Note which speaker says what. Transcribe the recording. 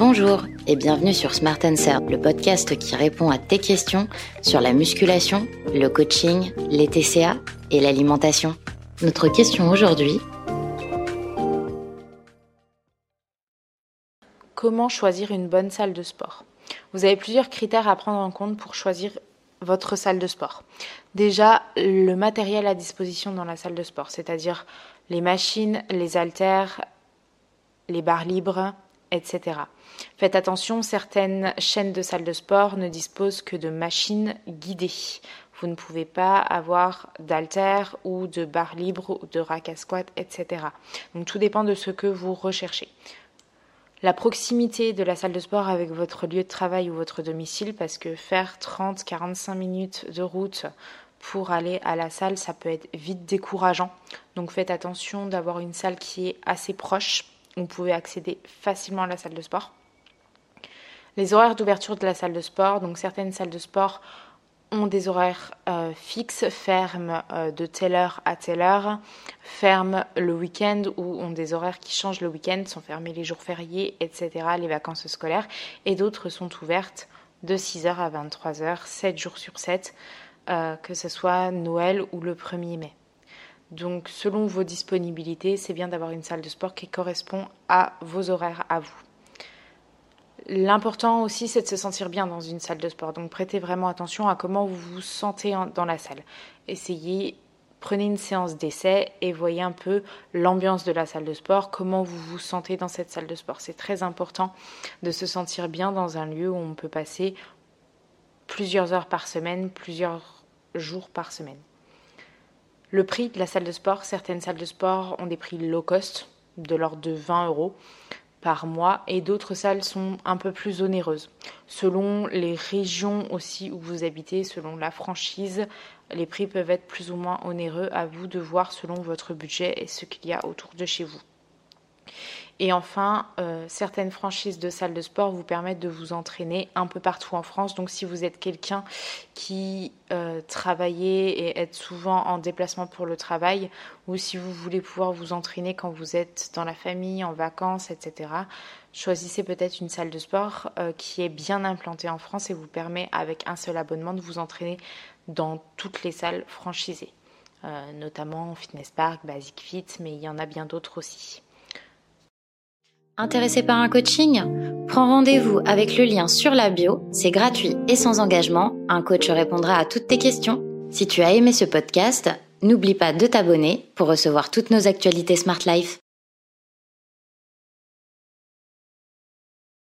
Speaker 1: Bonjour et bienvenue sur Smart Answer, le podcast qui répond à tes questions sur la musculation, le coaching, les TCA et l'alimentation. Notre question aujourd'hui
Speaker 2: Comment choisir une bonne salle de sport? Vous avez plusieurs critères à prendre en compte pour choisir votre salle de sport. Déjà, le matériel à disposition dans la salle de sport, c'est-à-dire les machines, les haltères, les barres libres, etc. Faites attention, certaines chaînes de salles de sport ne disposent que de machines guidées. Vous ne pouvez pas avoir d'haltères ou de barres libres ou de rack à squat, etc. Donc tout dépend de ce que vous recherchez. La proximité de la salle de sport avec votre lieu de travail ou votre domicile, parce que faire 30-45 minutes de route pour aller à la salle, ça peut être vite décourageant. Donc faites attention d'avoir une salle qui est assez proche vous pouvez accéder facilement à la salle de sport. Les horaires d'ouverture de la salle de sport, donc certaines salles de sport ont des horaires euh, fixes, ferment euh, de telle heure à telle heure, ferment le week-end ou ont des horaires qui changent le week-end, sont fermés les jours fériés, etc., les vacances scolaires, et d'autres sont ouvertes de 6h à 23h, 7 jours sur 7, euh, que ce soit Noël ou le 1er mai. Donc selon vos disponibilités, c'est bien d'avoir une salle de sport qui correspond à vos horaires à vous. L'important aussi, c'est de se sentir bien dans une salle de sport. Donc prêtez vraiment attention à comment vous vous sentez dans la salle. Essayez, prenez une séance d'essai et voyez un peu l'ambiance de la salle de sport, comment vous vous sentez dans cette salle de sport. C'est très important de se sentir bien dans un lieu où on peut passer plusieurs heures par semaine, plusieurs jours par semaine. Le prix de la salle de sport, certaines salles de sport ont des prix low cost, de l'ordre de 20 euros par mois, et d'autres salles sont un peu plus onéreuses. Selon les régions aussi où vous habitez, selon la franchise, les prix peuvent être plus ou moins onéreux à vous de voir selon votre budget et ce qu'il y a autour de chez vous. Et enfin, euh, certaines franchises de salles de sport vous permettent de vous entraîner un peu partout en France. Donc si vous êtes quelqu'un qui euh, travaillait et est souvent en déplacement pour le travail, ou si vous voulez pouvoir vous entraîner quand vous êtes dans la famille, en vacances, etc., choisissez peut-être une salle de sport euh, qui est bien implantée en France et vous permet avec un seul abonnement de vous entraîner dans toutes les salles franchisées, notamment Fitness Park, Basic Fit, mais il y en a bien d'autres aussi.
Speaker 1: Intéressé par un coaching? Prends rendez-vous avec le lien sur la bio, c'est gratuit et sans engagement, un coach répondra à toutes tes questions. Si tu as aimé ce podcast, n'oublie pas de t'abonner pour recevoir toutes nos actualités Smart Life.